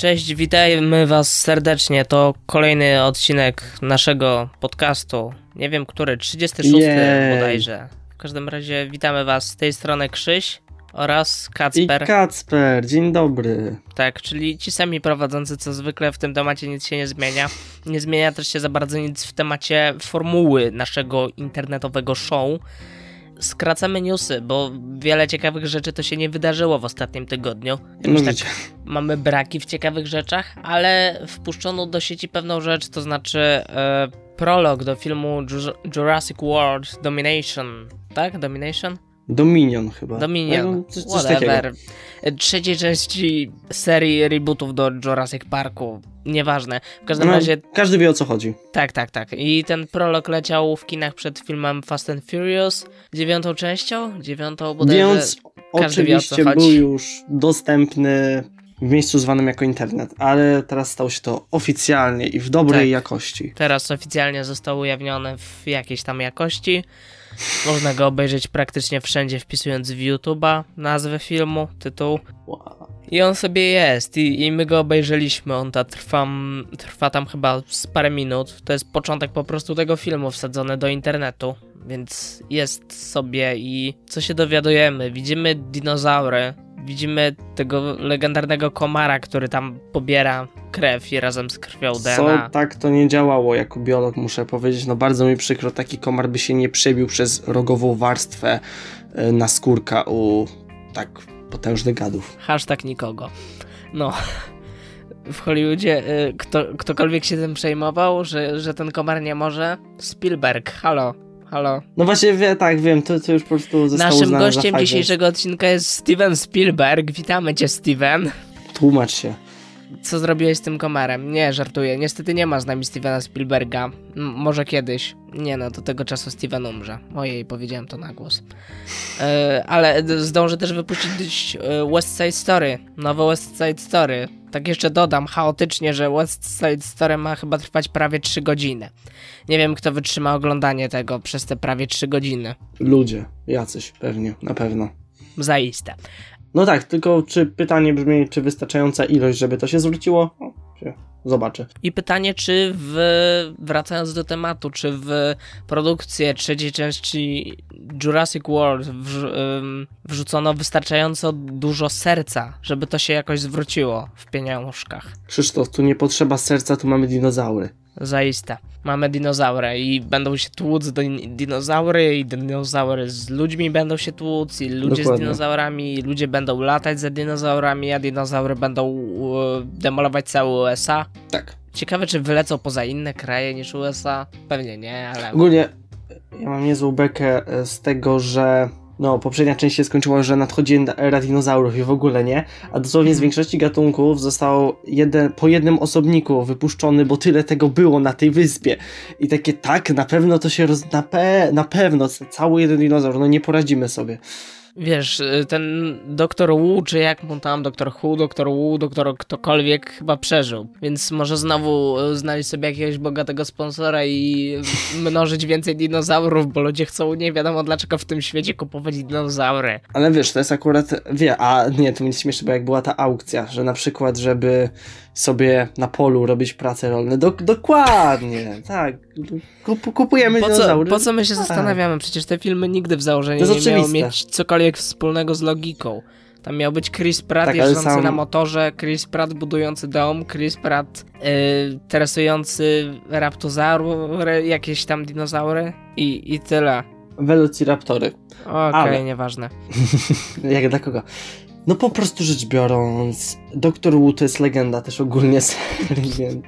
Cześć, witajmy Was serdecznie. To kolejny odcinek naszego podcastu. Nie wiem, który, 36 Jej. bodajże. W każdym razie witamy Was z tej strony Krzyś oraz Kacper. I Kacper, dzień dobry. Tak, czyli ci sami prowadzący, co zwykle w tym temacie nic się nie zmienia. Nie zmienia też się za bardzo nic w temacie formuły naszego internetowego show. Skracamy newsy, bo wiele ciekawych rzeczy to się nie wydarzyło w ostatnim tygodniu. No Jakoś tak mamy braki w ciekawych rzeczach, ale wpuszczono do sieci pewną rzecz, to znaczy e, prolog do filmu Ju- Jurassic World Domination. Tak? Domination? Dominion chyba. Dominion. No, coś, coś takiego. Whatever. E, Trzeciej części serii rebootów do Jurassic Parku. Nieważne. W każdym No, razie Każdy wie o co chodzi. tak, tak, tak. I ten prolog leciał w kinach przed filmem Fast and Furious, dziewiątą częścią, dziewiątą bodajże. Więc oczywiście był już dostępny w miejscu zwanym jako internet, ale teraz stało się to oficjalnie i w dobrej Tak. jakości. Teraz oficjalnie został ujawniony w jakiejś tam jakości. Można go obejrzeć praktycznie wszędzie, wpisując w YouTube'a nazwę filmu, tytuł. Wow. I on sobie jest, i, i my go obejrzeliśmy. On ta trwa, trwa tam chyba z parę minut. To jest początek po prostu tego filmu wsadzony do internetu. Więc jest sobie i co się dowiadujemy? Widzimy dinozaury, widzimy tego legendarnego komara, który tam pobiera krew i razem z krwią Co DNA. tak to nie działało jako biolog, muszę powiedzieć. No bardzo mi przykro, taki komar by się nie przebił przez rogową warstwę e, naskórka u tak potężnych gadów. Hashtag nikogo. No. W Hollywoodzie y, kto, ktokolwiek się tym przejmował, że, że ten komar nie może? Spielberg, halo, halo. No właśnie, wie, tak, wiem, to, to już po prostu zostało Naszym gościem dzisiejszego odcinka jest Steven Spielberg. Witamy cię, Steven. Tłumacz się. Co zrobiłeś z tym komarem? Nie, żartuję. Niestety nie ma z nami Stevena Spielberga. M- może kiedyś. Nie no, do tego czasu Steven umrze. Ojej, powiedziałem to na głos. E, ale zdążę też wypuścić e, West Side Story. Nowe West Side Story. Tak jeszcze dodam chaotycznie, że West Side Story ma chyba trwać prawie 3 godziny. Nie wiem, kto wytrzyma oglądanie tego przez te prawie 3 godziny. Ludzie, jacyś, pewnie, na pewno. Zaiste. No tak, tylko czy pytanie brzmi, czy wystarczająca ilość, żeby to się zwróciło? No, się zobaczy. I pytanie, czy w, wracając do tematu, czy w produkcję trzeciej części Jurassic World ym, wrzucono wystarczająco dużo serca, żeby to się jakoś zwróciło w pieniążkach. Krzysztof, tu nie potrzeba serca, tu mamy dinozaury. Zaiste. Mamy dinozaury i będą się tłuc din- dinozaury i dinozaury z ludźmi będą się tłuc i ludzie z Dokładnie. dinozaurami i ludzie będą latać za dinozaurami, a dinozaury będą e, demolować całe USA. Tak. Ciekawe, czy wylecą poza inne kraje niż USA? Pewnie nie, ale. Ogólnie ja mam niezłą bekę z tego, że no, poprzednia część się skończyła, że nadchodzi era dinozaurów i w ogóle nie, a dosłownie z Mhm. większości gatunków został jeden, po jednym osobniku wypuszczony, bo tyle tego było na tej wyspie. I takie tak, na pewno to się roz... na, pe... na pewno cały jeden dinozaur, no nie poradzimy sobie. Wiesz, y, ten doktor Wu, czy jak mu tam, doktor Hu, doktor Wu, doktor ktokolwiek chyba przeżył. Więc może znowu y, znaleźć sobie jakiegoś bogatego sponsora i mnożyć więcej dinozaurów, bo ludzie chcą nie wiadomo dlaczego w tym świecie kupować dinozaury. Ale wiesz, to jest akurat, wie, a nie, to będzie śmieszne, bo jak była ta aukcja, że na przykład, żeby sobie na polu robić prace rolne, dok dokładnie, tak, Kup kupujemy Po co, dinozaury. po co my się Tak. zastanawiamy? Przecież te filmy nigdy w założeniu nie miały oczywiste. mieć cokolwiek wspólnego z logiką. Tam miał być Chris Pratt Tak, jeżdżący sam- na motorze, Chris Pratt budujący dom, Chris Pratt y, tresujący raptozaury, jakieś tam dinozaury i, i tyle. Velociraptory. Okej, Ale- nieważne. Jak dla kogo? No po prostu rzecz biorąc, Doktor Wu to jest legenda też ogólnie serii, więc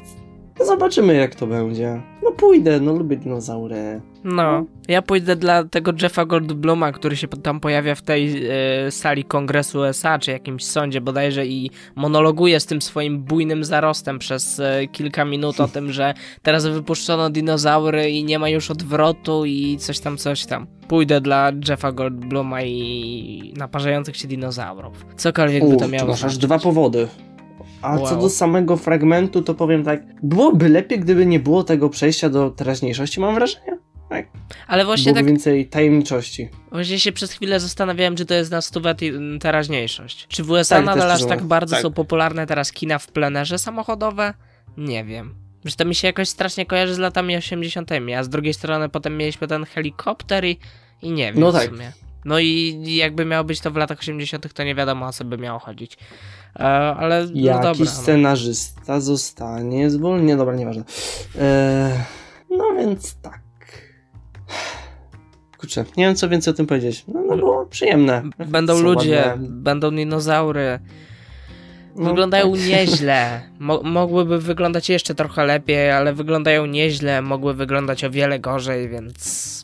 zobaczymy jak to będzie. No pójdę, no lubię dinozaury. No, ja pójdę dla tego Jeffa Goldbluma, który się tam pojawia w tej e, sali kongresu USA, czy jakimś sądzie bodajże i monologuje z tym swoim bujnym zarostem przez e, kilka minut o tym, że teraz wypuszczono dinozaury i nie ma już odwrotu i coś tam, coś tam. Pójdę dla Jeffa Goldbluma i naparzających się dinozaurów. Cokolwiek by U, to miało masz aż dwa powody. A co Wow. do samego fragmentu, to powiem tak, byłoby lepiej, gdyby nie było tego przejścia do teraźniejszości, mam wrażenie. Tak. Ale właśnie tak, więcej tajemniczości. właśnie się przez chwilę zastanawiałem, czy to jest na stówę te- teraźniejszość. Czy w USA Tak, nadal aż tak bardzo tak. są popularne teraz kina w plenerze samochodowe? Nie wiem. Że to mi się jakoś strasznie kojarzy z latami 80., a z drugiej strony potem mieliśmy ten helikopter i, i nie wiem No w tak. sumie. No i jakby miało być to w latach 80., to nie wiadomo o co by miało chodzić. E, ale no Jakiś dobra. No. scenarzysta zostanie zwolniony. Dobra, nieważne. Eee, no więc tak. Kurczę, nie wiem co więcej o tym powiedzieć. No, no było przyjemne. Będą Są ludzie, ładne. będą dinozaury. No, Wyglądają tak. nieźle. Mo mogłyby wyglądać jeszcze trochę lepiej, ale wyglądają nieźle. Mogły wyglądać o wiele gorzej, więc.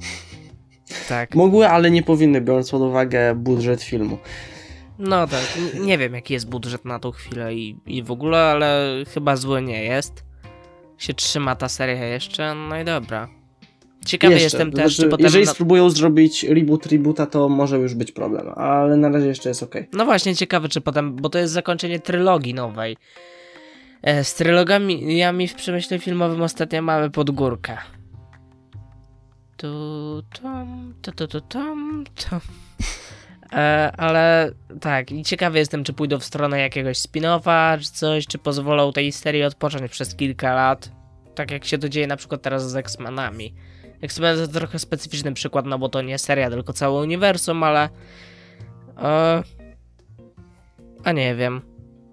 Tak. Mogły, ale nie powinny, biorąc pod uwagę budżet filmu. No tak. Nie wiem, jaki jest budżet na tą chwilę i, i w ogóle, ale chyba zły nie jest. Się trzyma ta seria jeszcze, no i dobra. Ciekawy Jeszcze, jestem też, znaczy, czy potem. Jeżeli spróbują zrobić reboot rebota, to może już być problem, ale na razie jeszcze jest ok. No właśnie, ciekawe, czy potem, bo to jest zakończenie trylogii nowej. E, z trylogami w przemyśle filmowym ostatnio mamy pod górkę. Tu, tam, tu, tu, tu, tam, tam. E, ale tak, i ciekawy jestem, czy pójdą w stronę jakiegoś spin-offa, czy coś, czy pozwolą tej serii odpocząć przez kilka lat. Tak jak się to dzieje na przykład teraz z X-Menami. X-Men to trochę specyficzny przykład, no bo to nie seria, tylko całe uniwersum, ale... E, a nie wiem.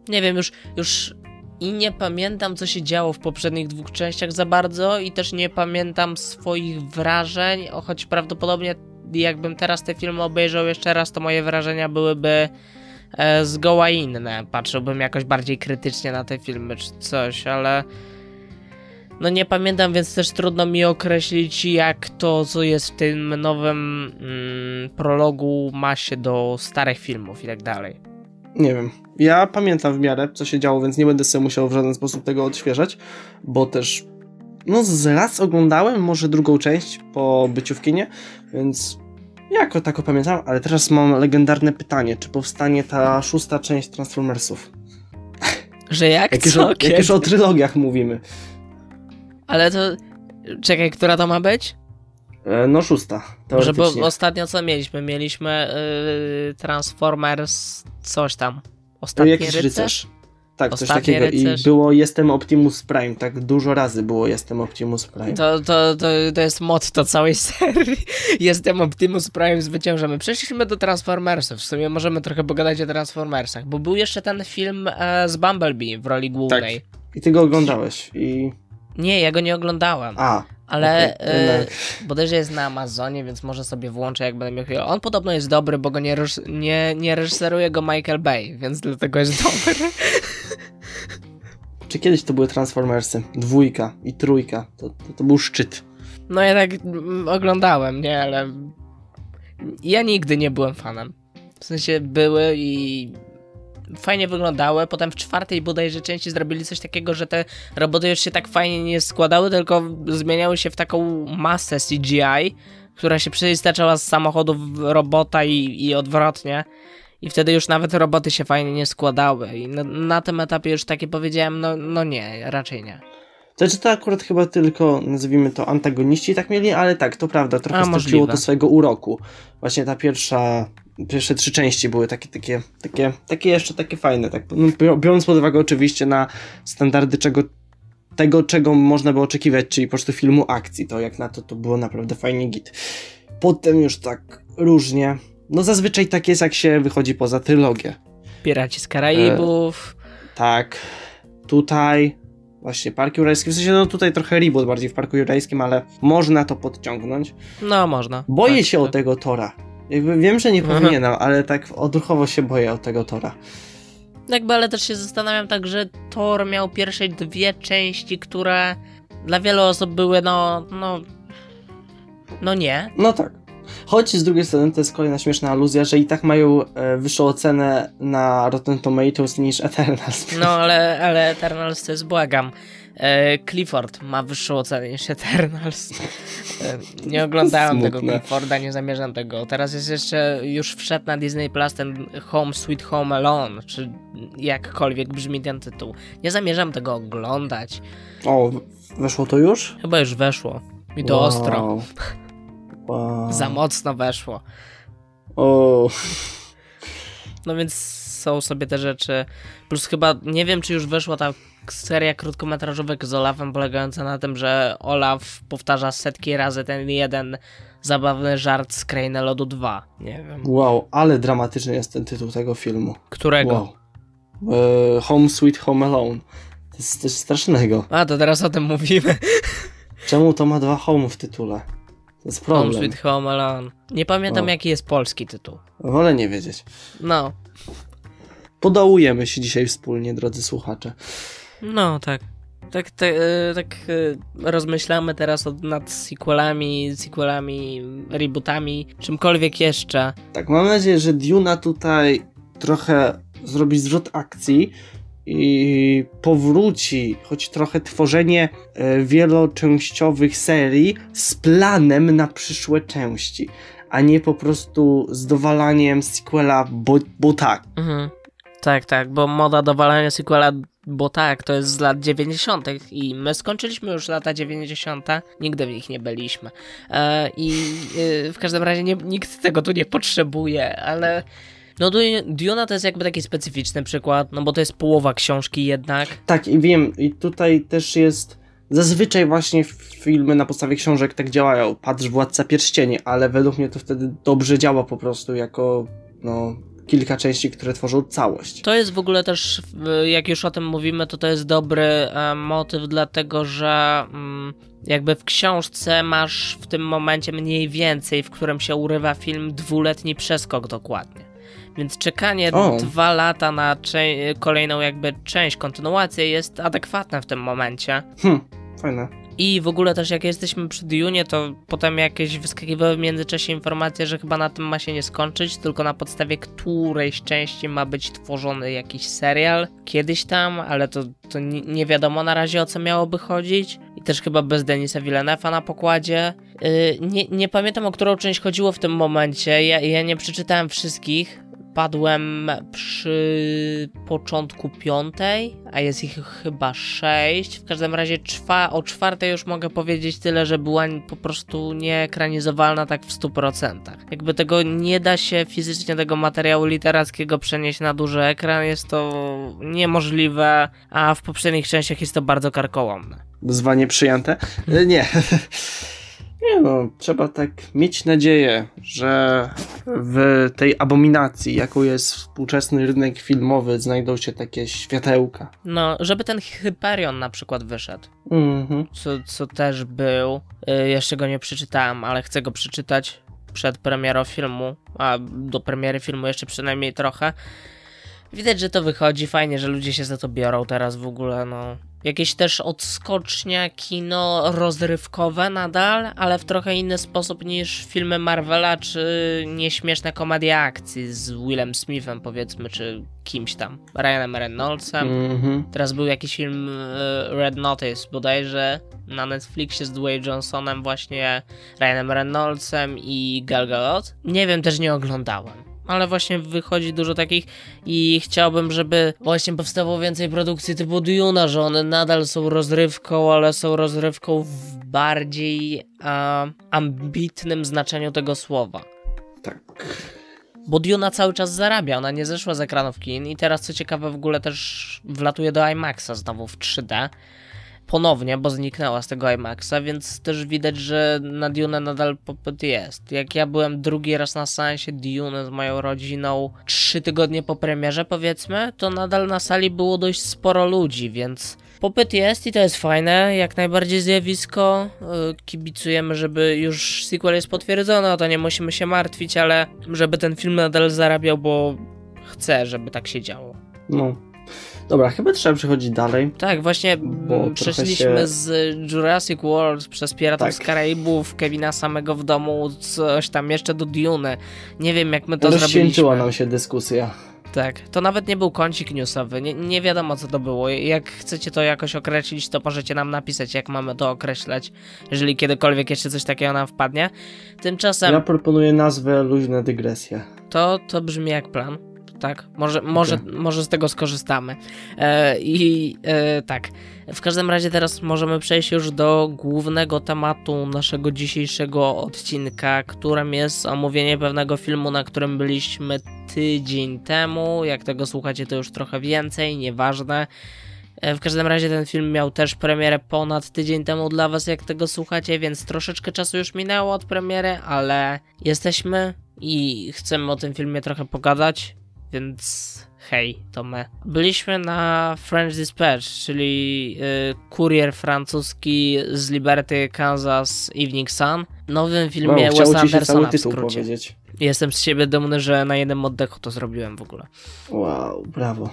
Nie wiem, już, już i nie pamiętam, co się działo w poprzednich dwóch częściach za bardzo, i też nie pamiętam swoich wrażeń, choć prawdopodobnie jakbym teraz te filmy obejrzał jeszcze raz, to moje wrażenia byłyby e, zgoła inne. Patrzyłbym jakoś bardziej krytycznie na te filmy czy coś, ale no nie pamiętam, więc też trudno mi określić, jak to, co jest w tym nowym mm, prologu, ma się do starych filmów i tak dalej. Nie wiem. Ja pamiętam w miarę, co się działo, więc nie będę sobie musiał w żaden sposób tego odświeżać, bo też no z raz oglądałem może drugą część po byciu w kinie, więc jako tako pamiętam, ale teraz mam legendarne pytanie, czy powstanie ta szósta część Transformersów? Że jak, Jak już, co, o, jak już o trylogiach mówimy. Ale to... Czekaj, która to ma być? E, No szósta, Może bo ostatnio co mieliśmy? Mieliśmy yy, Transformers coś tam. Ostatni Jakiś rycerz? rycerz. Tak, coś Ostatni takiego. rycerz. I było Jestem Optimus Prime, tak dużo razy było Jestem Optimus Prime. To, to, to, to jest motto całej serii. Jestem Optimus Prime, zwyciężamy. Przeszliśmy do Transformersów. W sumie możemy trochę pogadać o Transformersach, bo był jeszcze ten film e, z Bumblebee w roli głównej. I ty go oglądałeś i... Nie, ja go nie oglądałem, A, ale okej, e, bodajże jest na Amazonie, więc może sobie włączę, jak będę miał chwilę. On podobno jest dobry, bo go nie, nie, nie reżyseruje go Michael Bay, więc dlatego jest dobry. Czy kiedyś to były Transformersy? Dwójka i trójka. To, to, to był szczyt. No ja tak mm, oglądałem, nie, ale ja nigdy nie byłem fanem. W sensie były i fajnie wyglądały. Potem w czwartej bodajże części zrobili coś takiego, że te roboty już się tak fajnie nie składały, tylko zmieniały się w taką masę CGI, która się przeistaczała z samochodów robota i, i odwrotnie. I wtedy już nawet roboty się fajnie nie składały. I na, na tym etapie już takie powiedziałem, no, no nie, raczej nie. Znaczy to akurat chyba tylko, nazwijmy to, antagoniści tak mieli, ale tak, to prawda, trochę straciło to swojego uroku. Właśnie ta pierwsza, pierwsze trzy części były takie, takie, takie, takie jeszcze takie fajne, tak, no, bior- biorąc pod uwagę oczywiście na standardy czego, tego, czego można było oczekiwać, czyli po prostu filmu akcji, to jak na to, to było naprawdę fajnie git. Potem już tak różnie, no zazwyczaj tak jest, jak się wychodzi poza trylogię. Piraci z Karaibów. Tak, tutaj właśnie Park Jurajski, w sensie no tutaj trochę reboot bardziej w Parku Jurajskim, ale można to podciągnąć. No, można. Boję Tak, się o tak. tego Tora. Jakby wiem, że nie Aha. powinienem, ale tak odruchowo się boję o tego Tora. Jakby, ale też się zastanawiam tak, że Thor miał pierwsze dwie części, które dla wielu osób były, no, no, no nie. No tak. Choć z drugiej strony to jest kolejna śmieszna aluzja, że i tak mają e, wyższą ocenę na Rotten Tomatoes niż Eternals. No, ale, ale Eternals to jest, błagam. E, Clifford ma wyższą ocenę niż Eternals. E, nie oglądałem tego. Clifforda, nie zamierzam tego. Teraz jest jeszcze, już wszedł na Disney Plus ten Home Sweet Home Alone, czy jakkolwiek brzmi ten tytuł. Nie zamierzam tego oglądać. O, weszło to już? Chyba już weszło. I to wow. ostro. Wow. Za mocno weszło. O. No więc są sobie te rzeczy. Plus chyba, nie wiem czy już weszła ta seria krótkometrażówek z Olafem polegająca na tym, że Olaf powtarza setki razy ten jeden zabawny żart z Krainy Lodu 2. Nie wiem. wow, ale dramatyczny jest ten tytuł tego filmu. Którego? Wow. E, home Sweet Home Alone. To jest coś strasznego. A, to teraz o tym mówimy. Czemu to ma dwa home w tytule? Jest Home problem. Sweet Home Alone. Nie pamiętam O. jaki jest polski tytuł. Wolę nie wiedzieć. No, Podołujemy się dzisiaj wspólnie, drodzy słuchacze. no tak. Tak, tak, e, tak e, rozmyślamy teraz od, nad sequelami, sequelami, rebootami, czymkolwiek jeszcze. Tak, mam nadzieję, że Duna tutaj trochę zrobi zwrot akcji i powróci, choć trochę tworzenie e, wieloczęściowych serii z planem na przyszłe części, a nie po prostu z dowalaniem sequela, bo, bo tak. Mhm. Tak, tak, bo moda dowalania sequela, bo tak, to jest z lat 90. i my skończyliśmy już lata 90. Nigdy w nich nie byliśmy. E, I e, w każdym razie nie, nikt tego tu nie potrzebuje, ale. No, Du- Duna to jest jakby taki specyficzny przykład, no bo to jest połowa książki jednak. Tak, i wiem, i tutaj też jest. Zazwyczaj właśnie filmy na podstawie książek tak działają. Patrz Władca Pierścieni, ale według mnie to wtedy dobrze działa po prostu jako no, kilka części, które tworzą całość. To jest w ogóle też, jak już o tym mówimy, to to jest dobry e, motyw, dlatego że mm, jakby w książce masz w tym momencie mniej więcej, w którym się urywa film, dwuletni przeskok dokładnie. Więc czekanie O. dwa lata na cze- kolejną jakby część, kontynuację jest adekwatne w tym momencie. Hm, fajne. I w ogóle też jak jesteśmy przy Dune, to potem jakieś wyskakiwały w międzyczasie informacje, że chyba na tym ma się nie skończyć, tylko na podstawie którejś części ma być tworzony jakiś serial. Kiedyś tam, ale to, to nie, nie wiadomo na razie o co miałoby chodzić. I też chyba bez Denisa Villeneuve'a na pokładzie. Yy, nie, nie pamiętam o którą część chodziło w tym momencie, ja, ja nie przeczytałem wszystkich. Padłem przy początku piątej, a jest ich chyba sześć. W każdym razie czwa, o czwartej już mogę powiedzieć tyle, że była po prostu nieekranizowalna tak w 100%. Jakby tego nie da się fizycznie tego materiału literackiego przenieść na duży ekran, jest to niemożliwe, a w poprzednich częściach jest to bardzo karkołomne. Wyzwanie przyjęte? E, Nie. Nie no, trzeba tak mieć nadzieję, że w tej abominacji, jaką jest współczesny rynek filmowy, znajdą się takie światełka. No, żeby ten Hyperion na przykład wyszedł. Mhm. co, co też był. Y, jeszcze go nie przeczytałem, ale chcę go przeczytać przed premierą filmu, a do premiery filmu jeszcze przynajmniej trochę. Widać, że to wychodzi, fajnie, że ludzie się za to biorą teraz w ogóle, no. Jakieś też odskocznia, kino rozrywkowe nadal, ale w trochę inny sposób niż filmy Marvela, czy nieśmieszne komedie akcji z Willem Smithem, powiedzmy, czy kimś tam, Ryanem Reynoldsem. Mhm. Teraz był jakiś film e, Red Notice bodajże na Netflixie z Dwayne Johnsonem, właśnie Ryanem Reynoldsem i Gal Gadot. Nie wiem, też nie oglądałem. Ale właśnie wychodzi dużo takich i chciałbym, żeby właśnie powstało więcej produkcji typu Duna, że one nadal są rozrywką, ale są rozrywką w bardziej e, ambitnym znaczeniu tego słowa. Tak. Bo Duna cały czas zarabia, ona nie zeszła z ekranów kin i teraz co ciekawe w ogóle też wlatuje do IMAXa znowu w 3D. Ponownie, bo zniknęła z tego IMAXa, więc też widać, że na Dune nadal popyt jest. Jak ja byłem drugi raz na seansie Dune z moją rodziną, trzy tygodnie po premierze powiedzmy, to nadal na sali było dość sporo ludzi, więc popyt jest i to jest fajne, jak najbardziej zjawisko. Yy, Kibicujemy, żeby już sequel jest potwierdzony, o to nie musimy się martwić, ale żeby ten film nadal zarabiał, bo chcę, żeby tak się działo. No. Dobra, chyba trzeba przechodzić dalej. Tak, właśnie Bo przeszliśmy się- z Jurassic World przez Piratów Tak. z Karaibów, Kevina samego w domu, coś tam jeszcze do Dune. Nie wiem jak my to Rozświęciła zrobiliśmy. nam się dyskusja. Tak, to nawet nie był kącik newsowy, nie, nie wiadomo co to było. Jak chcecie to jakoś określić, to możecie nam napisać, jak mamy to określać, jeżeli kiedykolwiek jeszcze coś takiego nam wpadnie. Tymczasem Ja proponuję nazwę Luźne dygresje. to, to brzmi jak plan. Tak? Może, może, Okay. może z tego skorzystamy. E, I e, tak, w każdym razie teraz możemy przejść już do głównego tematu naszego dzisiejszego odcinka, którym jest omówienie pewnego filmu, na którym byliśmy tydzień temu. Jak tego słuchacie, to już trochę więcej, nieważne. E, W każdym razie ten film miał też premierę ponad tydzień temu dla was, jak tego słuchacie, więc troszeczkę czasu już minęło od premiery, ale jesteśmy i chcemy o tym filmie trochę pogadać, więc hej, to my. Byliśmy na French Dispatch, czyli y, kurier francuski z Liberty, Kansas Evening Sun, nowym filmie Wow, się Andersona w skrócie. powiedzieć. Jestem z siebie dumny, że na jednym oddechu to zrobiłem w ogóle. Wow, brawo.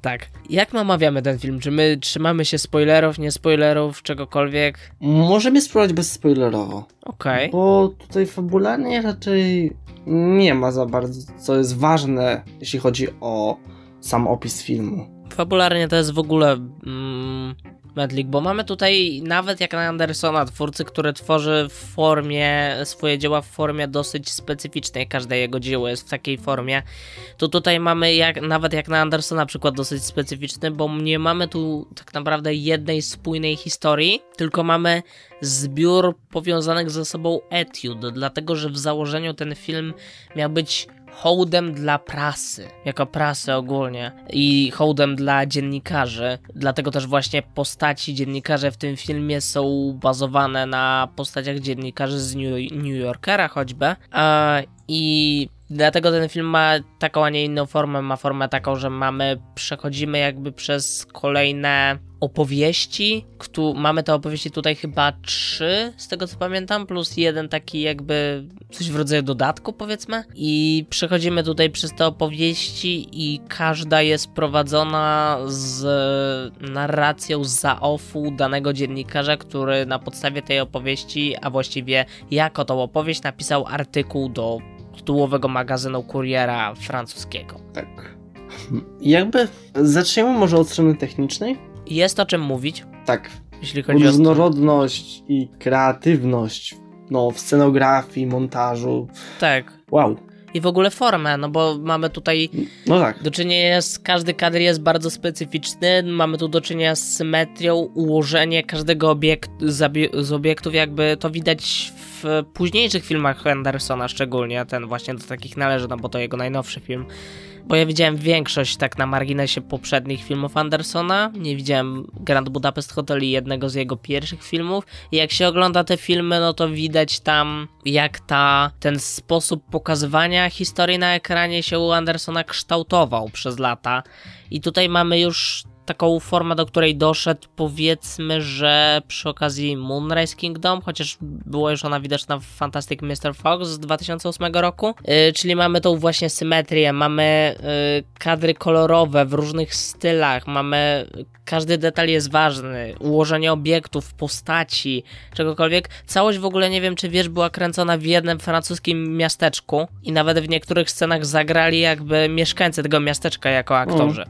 Tak. Jak my omawiamy ten film? Czy my trzymamy się spoilerów, nie spoilerów, czegokolwiek? Możemy spróbować bezspoilerowo. Okej. Bo tutaj fabularnie raczej nie ma za bardzo, co jest ważne, jeśli chodzi o sam opis filmu. Fabularnie to jest w ogóle mm, Medlik, bo mamy tutaj nawet jak na Andersona twórcy, który tworzy w formie, swoje dzieła w formie dosyć specyficznej, każde jego dzieło jest w takiej formie, to tutaj mamy jak, nawet jak na Andersona przykład dosyć specyficzny, bo nie mamy tu tak naprawdę jednej spójnej historii, tylko mamy zbiór powiązanych ze sobą etiud, dlatego że w założeniu ten film miał być hołdem dla prasy, jako prasy ogólnie i hołdem dla dziennikarzy. Dlatego też właśnie postaci dziennikarze w tym filmie są bazowane na postaciach dziennikarzy z New, New Yorkera choćby. I dlatego ten film ma taką, a nie inną formę. Ma formę taką, że mamy, przechodzimy jakby przez kolejne opowieści. Ktu, mamy te opowieści tutaj chyba trzy, z tego co pamiętam, plus jeden taki jakby coś w rodzaju dodatku powiedzmy. I przechodzimy tutaj przez te opowieści i każda jest prowadzona z narracją za offu danego dziennikarza, który na podstawie tej opowieści, a właściwie jako tą opowieść napisał artykuł do tytułowego magazynu kuriera francuskiego. Tak. Jakby zaczniemy może od strony technicznej? Jest o czym mówić, Tak. jeśli chodzi o... Różnorodność i kreatywność no, w scenografii, montażu. Tak. Wow. I w ogóle formę, no bo mamy tutaj No tak. do czynienia z... Każdy kadr jest bardzo specyficzny, mamy tu do czynienia z symetrią, ułożenie każdego obiektu, z obiektów, jakby to widać w późniejszych filmach Hendersona szczególnie, ten właśnie do takich należy, no bo to jego najnowszy film. Bo ja widziałem większość tak na marginesie poprzednich filmów Andersona. Nie widziałem Grand Budapest Hotel i jednego z jego pierwszych filmów. I jak się ogląda te filmy, no to widać tam, jak ta, ten sposób pokazywania historii na ekranie się u Andersona kształtował przez lata. I tutaj mamy już taką formę, do której doszedł, powiedzmy, że przy okazji Moonrise Kingdom, chociaż była już ona widoczna w Fantastic Mr. Fox z 2008 roku, yy, czyli mamy tą właśnie symetrię, mamy yy, kadry kolorowe w różnych stylach, mamy każdy detal jest ważny, ułożenie obiektów, postaci, czegokolwiek. Całość w ogóle nie wiem, czy wiesz, była kręcona w jednym francuskim miasteczku i nawet w niektórych scenach zagrali jakby mieszkańcy tego miasteczka jako aktorzy.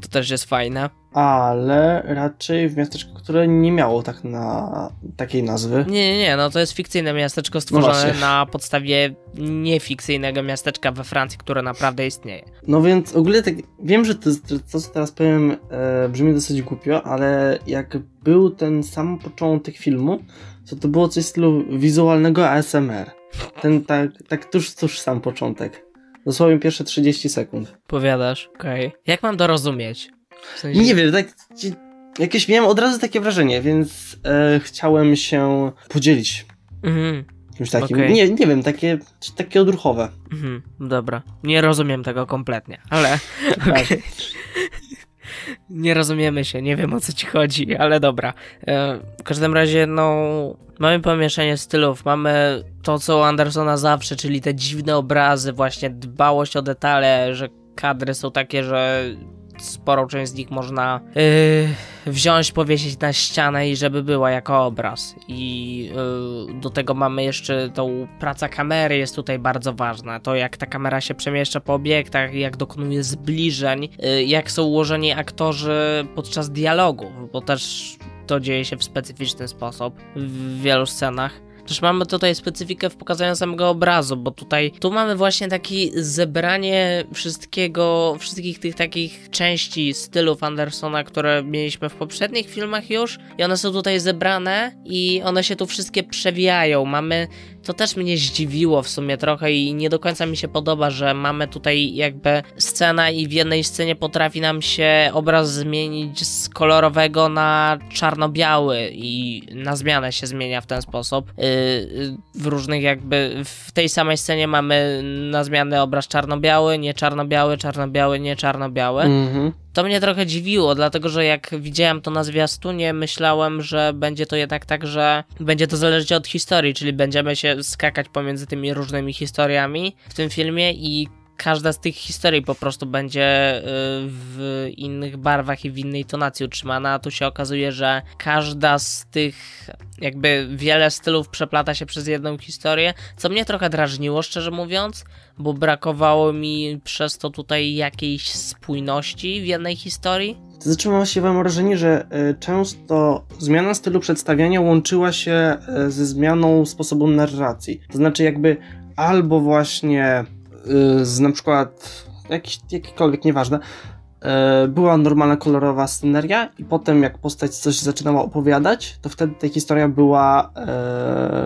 To też jest fajne. Ale raczej w miasteczku, które nie miało tak na takiej nazwy. Nie, nie, nie, no to jest fikcyjne miasteczko stworzone właśnie. na podstawie niefikcyjnego miasteczka we Francji, które naprawdę istnieje. No więc ogólnie tak, wiem, że to, to co teraz powiem e, brzmi dosyć głupio, ale jak był ten sam początek filmu, to to było coś w stylu wizualnego ASMR. Ten tak, tak tuż, tuż sam początek. Dosłownie pierwsze 30 sekund. Powiadasz, okej. Jak mam to rozumieć? W sensie... Nie wiem, tak jakieś miałem od razu takie wrażenie, więc e, chciałem się podzielić Mhm, czymś takim. Okej. Nie, nie wiem, takie, takie odruchowe. mhm, dobra. Nie rozumiem tego kompletnie, ale Tak. nie rozumiemy się, nie wiem o co ci chodzi, ale dobra. E, w każdym razie, no, mamy pomieszanie stylów, mamy to, co u Andersona zawsze, czyli te dziwne obrazy, właśnie dbałość o detale, że kadry są takie, że sporą część z nich można yy, wziąć, powiesić na ścianę i żeby była jako obraz. I yy, do tego mamy jeszcze tą praca kamery jest tutaj bardzo ważna. To jak ta kamera się przemieszcza po obiektach, jak dokonuje zbliżeń, yy, jak są ułożeni aktorzy podczas dialogów, bo też to dzieje się w specyficzny sposób w wielu scenach. Też mamy tutaj specyfikę w pokazaniu samego obrazu, bo tutaj tu mamy właśnie takie zebranie wszystkiego, wszystkich tych takich części stylów Andersona, które mieliśmy w poprzednich filmach już i one są tutaj zebrane i one się tu wszystkie przewijają. Mamy to też mnie zdziwiło w sumie trochę i nie do końca mi się podoba, że mamy tutaj jakby scena i w jednej scenie potrafi nam się obraz zmienić z kolorowego na czarno-biały i na zmianę się zmienia w ten sposób. Yy, w różnych jakby, w tej samej scenie mamy na zmianę obraz czarno-biały, nie czarno-biały, czarno-biały, nie czarno-biały. Mhm. To mnie trochę dziwiło, dlatego że jak widziałem to na zwiastunie, myślałem, że będzie to jednak tak, że będzie to zależeć od historii, czyli będziemy się skakać pomiędzy tymi różnymi historiami w tym filmie i każda z tych historii po prostu będzie y, w innych barwach i w innej tonacji utrzymana, a tu się okazuje, że każda z tych, jakby wiele stylów przeplata się przez jedną historię, co mnie trochę drażniło, szczerze mówiąc, bo brakowało mi przez to tutaj jakiejś spójności w jednej historii. To znaczy mam właściwie wrażenie, że y, często zmiana stylu przedstawiania łączyła się y, ze zmianą sposobu narracji. To znaczy jakby albo właśnie z na przykład jakiś, jakikolwiek, nieważne, y, była normalna kolorowa sceneria i potem jak postać coś zaczynała opowiadać, to wtedy ta historia była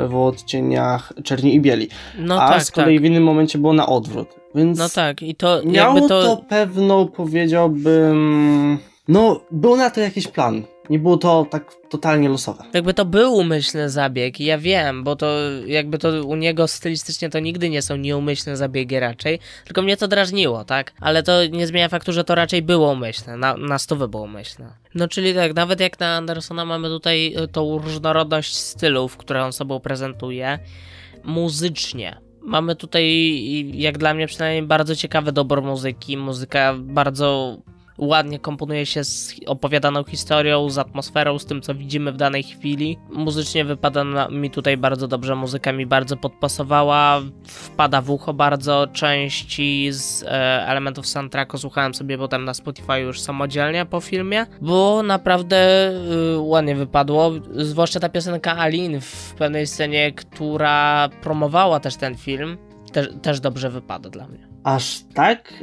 y, w odcieniach czerni i bieli. No A tak, z kolei tak. w innym momencie było na odwrót. Więc No tak, i to Miało to... to... pewną, powiedziałbym. No, był na to jakiś plan. Nie było to tak totalnie losowe. Jakby to był umyślny zabieg, ja wiem, bo to jakby to u niego stylistycznie to nigdy nie są nieumyślne zabiegi raczej, tylko mnie to drażniło, tak? Ale to nie zmienia faktu, że to raczej było umyślne, na, na stówę było umyślne. No czyli tak, nawet jak na Andersona mamy tutaj y, tą różnorodność stylów, które on sobą prezentuje, muzycznie. Mamy tutaj, jak dla mnie przynajmniej, bardzo ciekawy dobór muzyki. Muzyka bardzo ładnie komponuje się z opowiadaną historią, z atmosferą, z tym, co widzimy w danej chwili. Muzycznie wypada mi tutaj bardzo dobrze, muzyka mi bardzo podpasowała, wpada w ucho bardzo. Części z e, elementów soundtracku słuchałem sobie potem na Spotify już samodzielnie po filmie, bo naprawdę y, ładnie wypadło. Zwłaszcza ta piosenka Alin w pewnej scenie, która promowała też ten film, też, też dobrze wypada dla mnie. Aż tak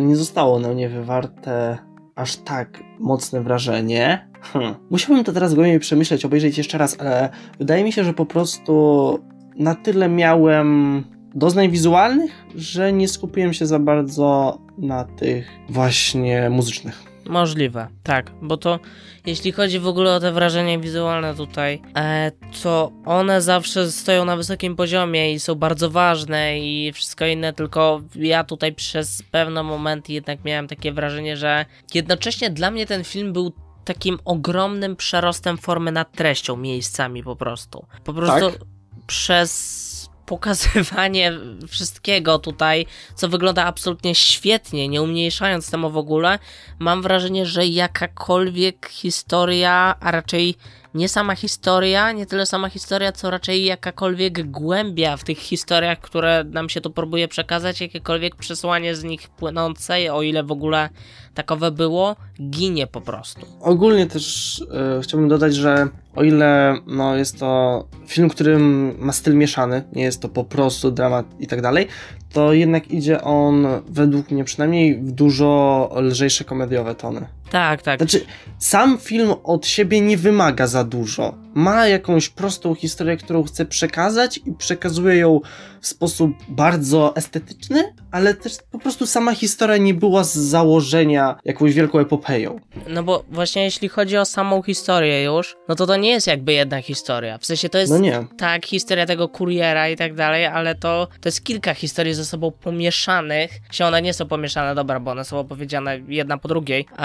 nie zostało na mnie wywarte aż tak mocne wrażenie. Hm. Musiałbym to teraz głębiej przemyśleć, obejrzeć jeszcze raz, ale wydaje mi się, że po prostu na tyle miałem doznań wizualnych, że nie skupiłem się za bardzo na tych właśnie muzycznych. Możliwe, tak, bo to jeśli chodzi w ogóle o te wrażenia wizualne tutaj, e, to one zawsze stoją na wysokim poziomie i są bardzo ważne i wszystko inne, tylko ja tutaj przez pewne momenty jednak miałem takie wrażenie, że jednocześnie dla mnie ten film był takim ogromnym przerostem formy nad treścią miejscami po prostu. Po prostu Tak? przez pokazywanie wszystkiego tutaj, co wygląda absolutnie świetnie, nie umniejszając temu w ogóle, mam wrażenie, że jakakolwiek historia, a raczej nie sama historia, nie tyle sama historia, co raczej jakakolwiek głębia w tych historiach, które nam się tu próbuje przekazać, jakiekolwiek przesłanie z nich płynące, o ile w ogóle takowe było, ginie po prostu. Ogólnie też e, chciałbym dodać, że o ile no, jest to film, który ma styl mieszany, nie jest to po prostu dramat i tak dalej, to jednak idzie on według mnie przynajmniej w dużo lżejsze komediowe tony. Tak, tak. Znaczy, sam film od siebie nie wymaga za dużo. Ma jakąś prostą historię, którą chce przekazać i przekazuje ją w sposób bardzo estetyczny, ale też po prostu sama historia nie była z założenia jakąś wielką epopeją. No bo właśnie jeśli chodzi o samą historię już, no to to nie jest jakby jedna historia. W sensie to jest No nie. tak, historia tego kuriera i tak dalej, ale to, to jest kilka historii ze sobą pomieszanych. Się one nie są pomieszane, dobra, bo one są opowiedziane jedna po drugiej, e,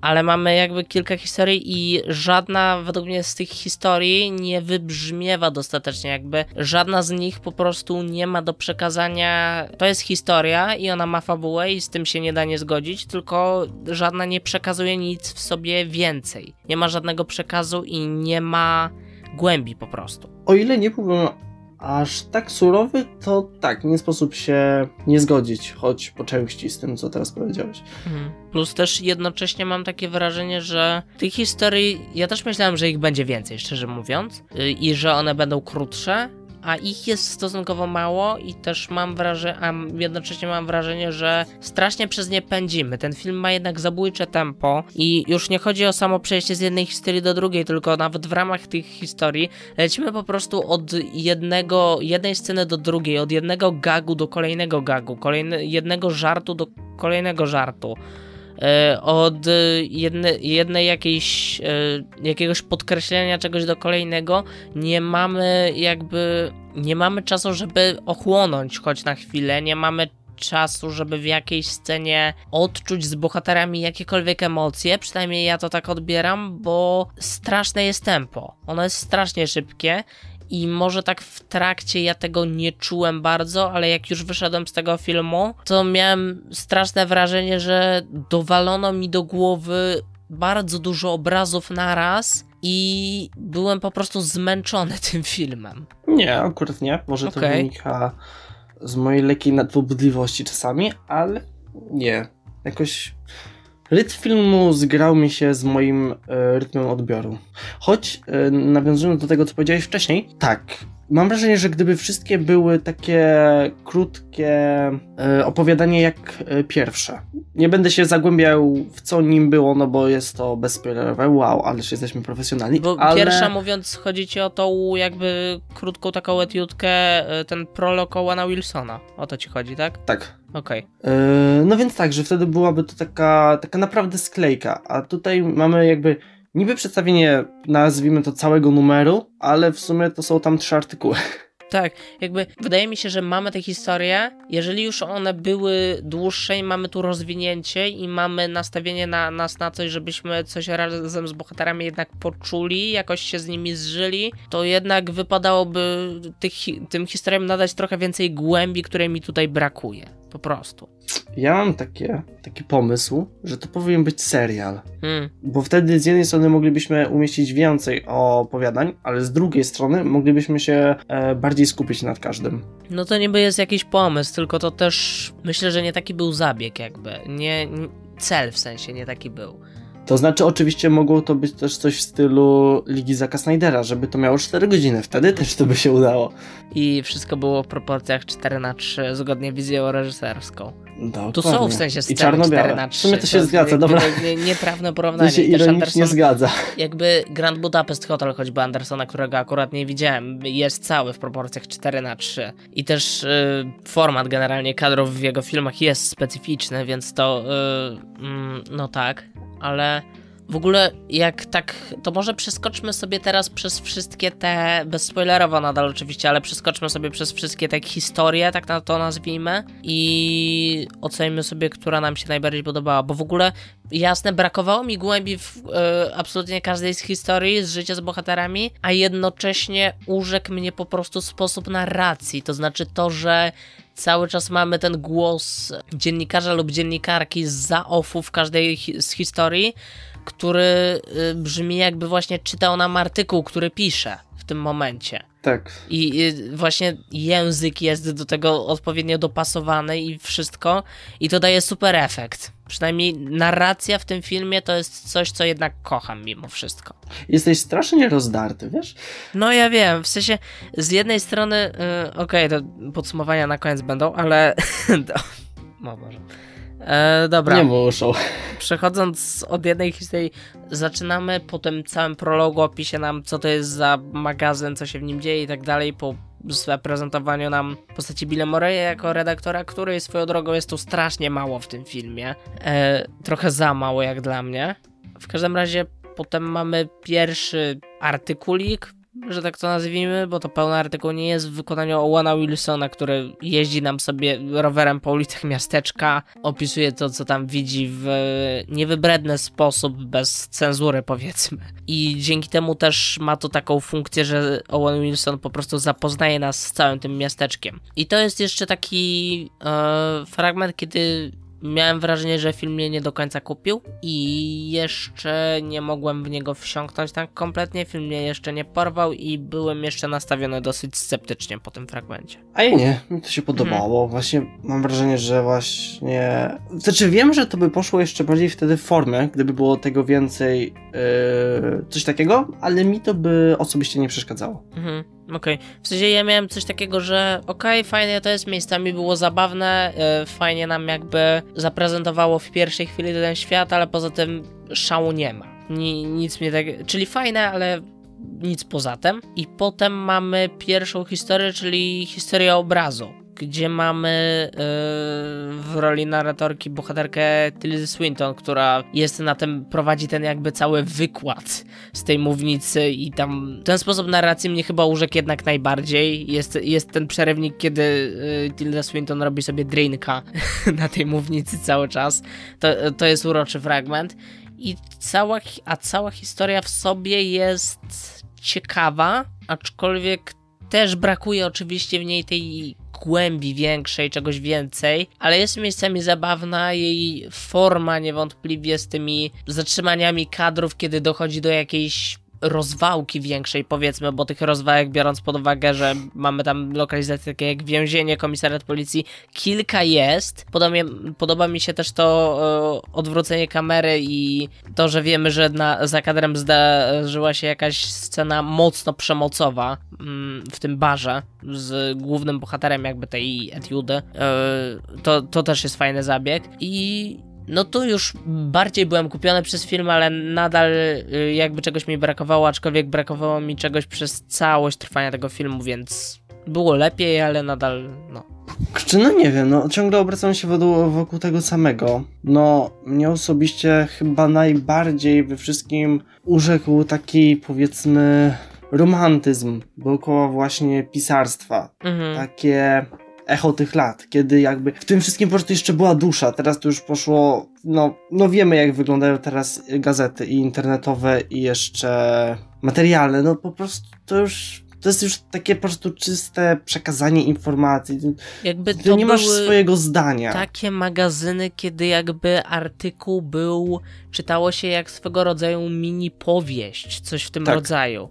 ale mamy jakby kilka historii i żadna według mnie z tych historii nie wybrzmiewa dostatecznie, jakby żadna z nich po prostu nie ma do przekazania. To jest historia i ona ma fabułę i z tym się nie da nie zgodzić, tylko żadna nie przekazuje nic w sobie więcej. Nie ma żadnego przekazu i nie ma głębi po prostu. O ile nie byłbym aż tak surowy, to tak, nie sposób się nie zgodzić, choć po części z tym, co teraz powiedziałeś. Mhm. Plus też jednocześnie mam takie wrażenie, że tych historii, ja też myślałem, że ich będzie więcej, szczerze mówiąc, y, i że one będą krótsze, a ich jest stosunkowo mało i też mam wrażenie, a jednocześnie mam wrażenie, że strasznie przez nie pędzimy. Ten film ma jednak zabójcze tempo i już nie chodzi o samo przejście z jednej historii do drugiej, tylko nawet w ramach tych historii lecimy po prostu od jednego, jednej sceny do drugiej, od jednego gagu do kolejnego gagu, kolejne, jednego żartu do kolejnego żartu. E, od jedne, jednej jakiejś, e, jakiegoś podkreślenia czegoś do kolejnego nie mamy jakby, nie mamy czasu, żeby ochłonąć choć na chwilę, nie mamy czasu, żeby w jakiejś scenie odczuć z bohaterami jakiekolwiek emocje, przynajmniej ja to tak odbieram, bo straszne jest tempo. Ono jest strasznie szybkie i może tak w trakcie ja tego nie czułem bardzo, ale jak już wyszedłem z tego filmu, to miałem straszne wrażenie, że dowalono mi do głowy bardzo dużo obrazów naraz i byłem po prostu zmęczony tym filmem. Nie, akurat nie. Może okay. to wynika z mojej lekkiej nadwobudliwości czasami, ale nie. Jakoś Rytm filmu zgrał mi się z moim e, rytmem odbioru. Choć, e, nawiązując do tego, co powiedziałeś wcześniej, tak, Mam wrażenie, że gdyby wszystkie były takie krótkie e, opowiadanie jak e, pierwsze. Nie będę się zagłębiał w co nim było, no bo jest to bezspoilerowe. Wow, ależ jesteśmy profesjonalni. Bo ale... pierwsza mówiąc, chodzi ci o tą jakby krótką taką etiutkę, e, ten prolog Owana Wilsona. O to ci chodzi, tak? Tak. Okej. Okay. no więc tak, że wtedy byłaby to taka, taka naprawdę sklejka, a tutaj mamy jakby niby przedstawienie, nazwijmy to całego numeru, ale w sumie to są tam trzy artykuły. Tak, jakby wydaje mi się, że mamy te historie, jeżeli już one były dłuższe i mamy tu rozwinięcie i mamy nastawienie na nas na coś, żebyśmy coś razem z bohaterami jednak poczuli, jakoś się z nimi zżyli, to jednak wypadałoby tych, tym historiom nadać trochę więcej głębi, której mi tutaj brakuje. Po prostu. Ja mam takie, taki pomysł, że to powinien być serial. Hmm. Bo wtedy z jednej strony moglibyśmy umieścić więcej opowiadań, ale z drugiej strony moglibyśmy się e, bardziej skupić nad każdym. No to niby jest jakiś pomysł, tylko to też myślę, że nie taki był zabieg jakby. Nie, nie cel w sensie nie taki był. To znaczy, oczywiście mogło to być też coś w stylu Ligi Zaka Snydera, żeby to miało 4 godziny. Wtedy też to by się udało. I wszystko było w proporcjach 4 na 3 zgodnie wizją reżyserską. Dokładnie. Tu są w sensie sceny I czarno-białe. 4 na 3 W sumie to się to zgadza, dobra. Nie, nietrafne porównanie. To się ironicznie zgadza. Jakby Grand Budapest Hotel, choćby Andersona, którego akurat nie widziałem, jest cały w proporcjach 4 na 3 I też y, format generalnie kadrów w jego filmach jest specyficzny, więc to y, mm, no tak ale w ogóle jak tak, to może przeskoczmy sobie teraz przez wszystkie te, bezspoilerowo nadal oczywiście, ale przeskoczmy sobie przez wszystkie te historie, tak na to nazwijmy i ocenimy sobie, która nam się najbardziej podobała, bo w ogóle jasne, brakowało mi głębi w y, absolutnie każdej z historii, z życia z bohaterami, a jednocześnie urzekł mnie po prostu sposób narracji, to znaczy to, że cały czas mamy ten głos dziennikarza lub dziennikarki z w każdej hi z historii, który y, brzmi jakby właśnie czytał nam artykuł, który pisze w tym momencie. Tak. I, I właśnie język jest do tego odpowiednio dopasowany i wszystko, i to daje super efekt. Przynajmniej narracja w tym filmie to jest coś, co jednak kocham mimo wszystko. Jesteś strasznie rozdarty, wiesz? No ja wiem, w sensie z jednej strony, yy, okej, okay, to podsumowania na koniec będą, ale... no może. E, dobra. Nie muszą. Przechodząc od jednej historii, zaczynamy po tym całym prologu, opisie nam, co to jest za magazyn, co się w nim dzieje i tak dalej, po zaprezentowaniu nam postaci Billa Murraya jako redaktora, której swoją drogą jest tu strasznie mało w tym filmie. E, trochę za mało jak dla mnie. W każdym razie potem mamy pierwszy artykulik, że tak to nazwijmy, bo to pełny artykuł nie jest w wykonaniu Owana Wilsona, który jeździ nam sobie rowerem po ulicach miasteczka, opisuje to, co tam widzi w niewybredny sposób, bez cenzury powiedzmy. I dzięki temu też ma to taką funkcję, że Owen Wilson po prostu zapoznaje nas z całym tym miasteczkiem. I to jest jeszcze taki e, fragment, kiedy miałem wrażenie, że film mnie nie do końca kupił i jeszcze nie mogłem w niego wsiąknąć tak kompletnie. Film mnie jeszcze nie porwał i byłem jeszcze nastawiony dosyć sceptycznie po tym fragmencie. A ja nie, mi to się podobało. Mhm. Właśnie mam wrażenie, że właśnie. Znaczy, wiem, że to by poszło jeszcze bardziej wtedy w formę, gdyby było tego więcej, yy, coś takiego, ale mi to by osobiście nie przeszkadzało. Mhm. Okej. Okay. W sensie ja miałem coś takiego, że okej, okay, fajnie to jest, miejscami było zabawne, yy, fajnie nam jakby zaprezentowało w pierwszej chwili ten świat, ale poza tym szału nie ma. Ni, nic mnie tak... Czyli fajne, ale nic poza tym. I potem mamy pierwszą historię, czyli historię obrazu gdzie mamy yy, w roli narratorki bohaterkę Tilda Swinton, która jest na tym, prowadzi ten jakby cały wykład z tej mównicy i tam ten sposób narracji mnie chyba urzekł jednak najbardziej. Jest, jest ten przerywnik, kiedy yy, Tilda Swinton robi sobie drinka na tej mównicy cały czas. To, to jest uroczy fragment. I cała, a cała historia w sobie jest ciekawa, aczkolwiek też brakuje oczywiście w niej tej głębi większej, czegoś więcej, ale jest miejscami zabawna jej forma niewątpliwie z tymi zatrzymaniami kadrów, kiedy dochodzi do jakiejś rozwałki większej, powiedzmy, bo tych rozwałek, biorąc pod uwagę, że mamy tam lokalizacje takie jak więzienie, komisariat policji, kilka jest. Podoba, podoba mi się też to e, odwrócenie kamery i to, że wiemy, że na, za kadrem zdarzyła się jakaś scena mocno przemocowa mm, w tym barze z głównym bohaterem jakby tej etiudy. E, to, to też jest fajny zabieg i no tu już bardziej byłem kupiony przez film, ale nadal y, jakby czegoś mi brakowało, aczkolwiek brakowało mi czegoś przez całość trwania tego filmu, więc było lepiej, ale nadal no. Czy no nie wiem, no ciągle obracam się wokół, wokół tego samego. No, mnie osobiście chyba najbardziej we wszystkim urzekł taki powiedzmy romantyzm dookoła właśnie pisarstwa. Mhm. Takie echo tych lat, kiedy jakby w tym wszystkim po prostu jeszcze była dusza, teraz to już poszło, no, no wiemy jak wyglądają teraz gazety i internetowe i jeszcze materialne, no po prostu to już to jest już takie po prostu czyste przekazanie informacji. Jakby to nie masz swojego zdania. Takie magazyny, kiedy jakby artykuł był, czytało się jak swego rodzaju mini powieść, coś w tym tak. rodzaju.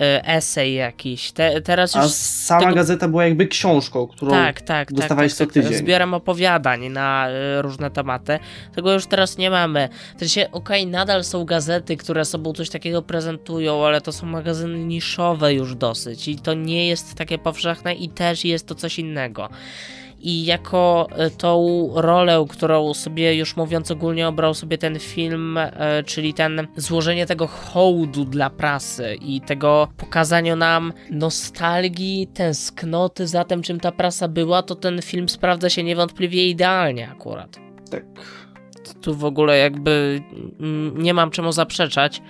E, esej jakiś. Te, teraz już A sama tego... gazeta była jakby książką, którą tak, tak, dostawałeś tak, tak, co tydzień. Zbieram opowiadań na e, różne tematy. Tego już teraz nie mamy. W sensie, okej, okay, nadal są gazety, które sobą coś takiego prezentują, ale to są magazyny niszowe już dosyć i to nie jest takie powszechne i też jest to coś innego i jako e, tą rolę, którą sobie już mówiąc ogólnie obrał sobie ten film, e, czyli ten złożenie tego hołdu dla prasy i tego pokazania nam nostalgii, tęsknoty za tym, czym ta prasa była, to ten film sprawdza się niewątpliwie idealnie akurat. Tak. Tu w ogóle jakby nie mam czemu zaprzeczać.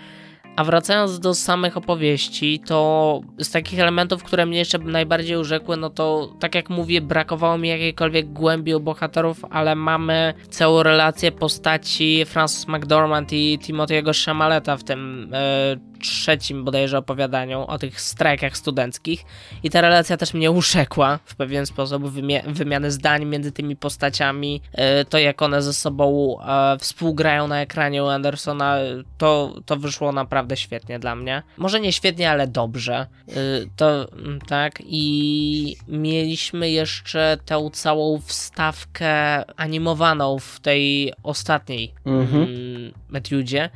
A wracając do samych opowieści, to z takich elementów, które mnie jeszcze najbardziej urzekły, no to tak jak mówię, brakowało mi jakiejkolwiek głębi u bohaterów, ale mamy całą relację postaci Francis McDormand i Timothy'ego Chamaleta w tym e, trzecim bodajże opowiadaniu o tych strajkach studenckich i ta relacja też mnie uszekła w pewien sposób, wymia wymiany zdań między tymi postaciami, e, to jak one ze sobą e, współgrają na ekranie u Andersona, to, to wyszło naprawdę świetnie dla mnie. Może nie świetnie, ale dobrze. E, to mm, tak i mieliśmy jeszcze tę całą wstawkę animowaną w tej ostatniej mhm. Mm, Metiudzie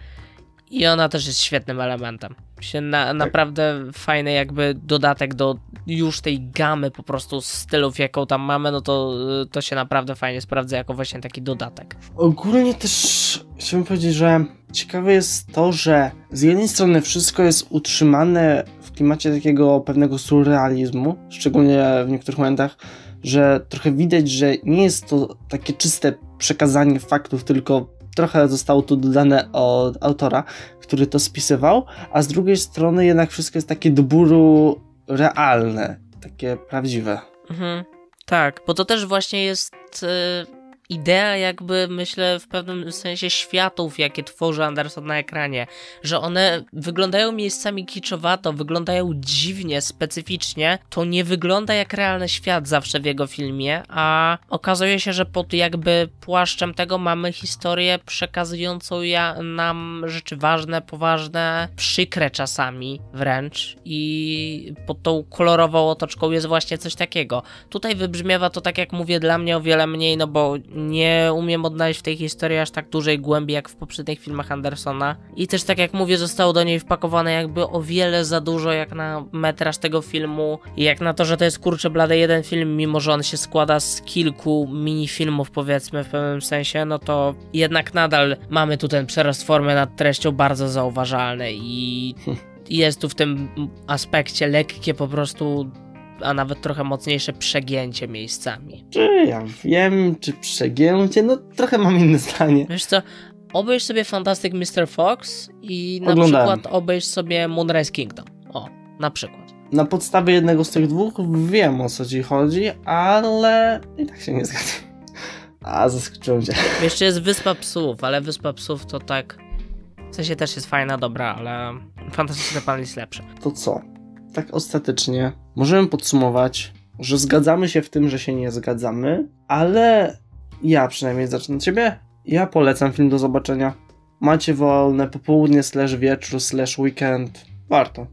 i ona też jest świetnym elementem. Się na, tak. naprawdę fajny jakby dodatek do już tej gamy po prostu stylów, jaką tam mamy, no to, to się naprawdę fajnie sprawdza jako właśnie taki dodatek. Ogólnie też chciałbym powiedzieć, że ciekawe jest to, że z jednej strony wszystko jest utrzymane w klimacie takiego pewnego surrealizmu, szczególnie w niektórych momentach, że trochę widać, że nie jest to takie czyste przekazanie faktów, tylko trochę zostało tu dodane od autora, który to spisywał, a z drugiej strony jednak wszystko jest takie do bólu realne, takie prawdziwe. Mhm. Tak, bo to też właśnie jest y, idea jakby, myślę, w pewnym sensie światów, jakie tworzy Anderson na ekranie, że one wyglądają miejscami kiczowato, wyglądają dziwnie, specyficznie, to nie wygląda jak realny świat zawsze w jego filmie, a okazuje się, że pod jakby płaszczem tego mamy historię przekazującą ja, nam rzeczy ważne, poważne, przykre czasami wręcz i pod tą kolorową otoczką jest właśnie coś takiego. Tutaj wybrzmiewa to tak jak mówię dla mnie o wiele mniej, no bo nie umiem odnaleźć w tej historii aż tak dużej głębi jak w poprzednich filmach Andersona. I też tak jak mówię zostało do niej wpakowane jakby o wiele za dużo jak na metraż tego filmu i jak na to, że to jest kurczę blady jeden film, mimo że on się składa z kilku minifilmów powiedzmy w pewnym sensie, no to jednak nadal mamy tu ten przerost formy nad treścią bardzo zauważalny i jest tu w tym aspekcie lekkie po prostu a nawet trochę mocniejsze przegięcie miejscami. Czy ja wiem, czy przegięcie? No trochę mam inne zdanie. Wiesz co, obejrz sobie Fantastic Mr. Fox i na Oglądałem. przykład obejrz sobie Moonrise Kingdom. O, na przykład. Na podstawie jednego z tych dwóch wiem o co ci chodzi, ale i tak się nie zgadzam. A, zaskoczyłem cię. Jeszcze jest Wyspa Psów, ale Wyspa Psów to tak... W sensie też jest fajna, dobra, ale Fantastyczny Pan jest lepszy. To co? Tak ostatecznie możemy podsumować, że zgadzamy się w tym, że się nie zgadzamy, ale ja przynajmniej zacznę od ciebie. Ja polecam film do zobaczenia. Macie wolne popołudnie, slash wieczór, slash weekend. Warto.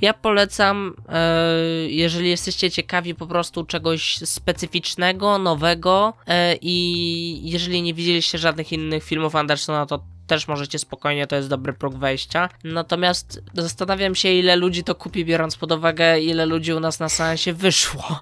Ja polecam, e, jeżeli jesteście ciekawi po prostu czegoś specyficznego, nowego e, i jeżeli nie widzieliście żadnych innych filmów Andersona, to też możecie spokojnie, to jest dobry próg wejścia. Natomiast zastanawiam się, ile ludzi to kupi, biorąc pod uwagę, ile ludzi u nas na seansie wyszło.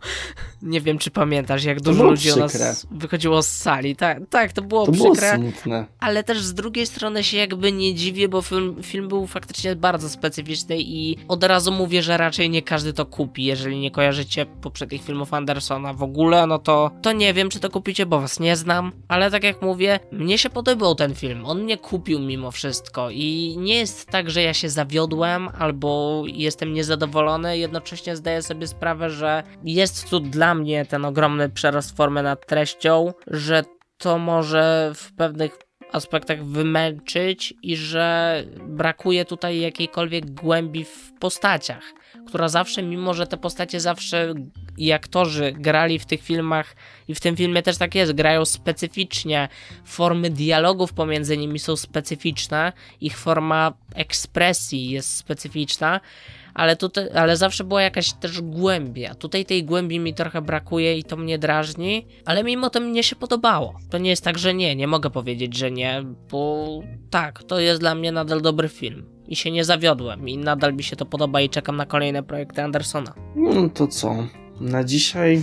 Nie wiem, czy pamiętasz, jak dużo było ludzi u przykre. nas wychodziło z sali. Tak, tak to było To było przykre. smutne. Ale też z drugiej strony się jakby nie dziwię, bo film, film był faktycznie bardzo specyficzny i od razu mówię, że raczej nie każdy to kupi. Jeżeli nie kojarzycie poprzednich filmów Andersona w ogóle, no to, to nie wiem, czy to kupicie, bo was nie znam. Ale tak jak mówię, mnie się podobał ten film. On mnie kupił mimo wszystko i nie jest tak, że ja się zawiodłem albo jestem niezadowolony. Jednocześnie zdaję sobie sprawę, że jest tu dla mnie ten ogromny przerost formy nad treścią, że to może w pewnych aspektach wymęczyć i że brakuje tutaj jakiejkolwiek głębi w postaciach, która zawsze, mimo że te postacie zawsze i aktorzy grali w tych filmach i w tym filmie też tak jest, grają specyficznie, formy dialogów pomiędzy nimi są specyficzne, ich forma ekspresji jest specyficzna, ale, tutaj, ale zawsze była jakaś też głębia. Tutaj tej głębi mi trochę brakuje i to mnie drażni, ale mimo to mnie się podobało. To nie jest tak, że nie, nie mogę powiedzieć, że nie, bo tak, to jest dla mnie nadal dobry film. I się nie zawiodłem i nadal mi się to podoba i czekam na kolejne projekty Andersona. No to co? Na dzisiaj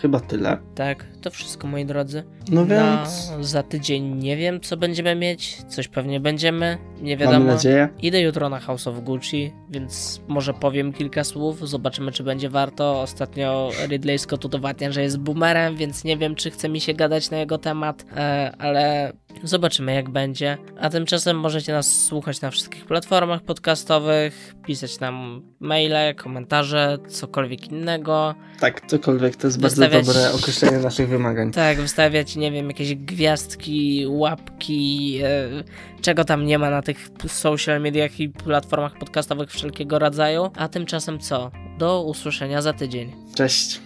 chyba tyle. Tak, to wszystko moi drodzy. No Na, więc za tydzień nie wiem co będziemy mieć, coś pewnie będziemy, nie wiadomo. nadzieję. Idę jutro na House of Gucci, więc może powiem kilka słów, zobaczymy czy będzie warto. Ostatnio Ridley Scott udowadnia, że jest boomerem, więc nie wiem czy chce mi się gadać na jego temat, e, ale zobaczymy jak będzie. A tymczasem możecie nas słuchać na wszystkich platformach podcastowych, pisać nam maile, komentarze, cokolwiek innego. Tak, cokolwiek, to jest bardzo Wystawiać- dobre określenie naszych wymagań. Tak, wystawiać, nie wiem, jakieś gwiazdki, łapki, e, czego tam nie ma na tych social mediach i platformach podcastowych wszelkiego rodzaju. A tymczasem co? Do usłyszenia za tydzień. Cześć.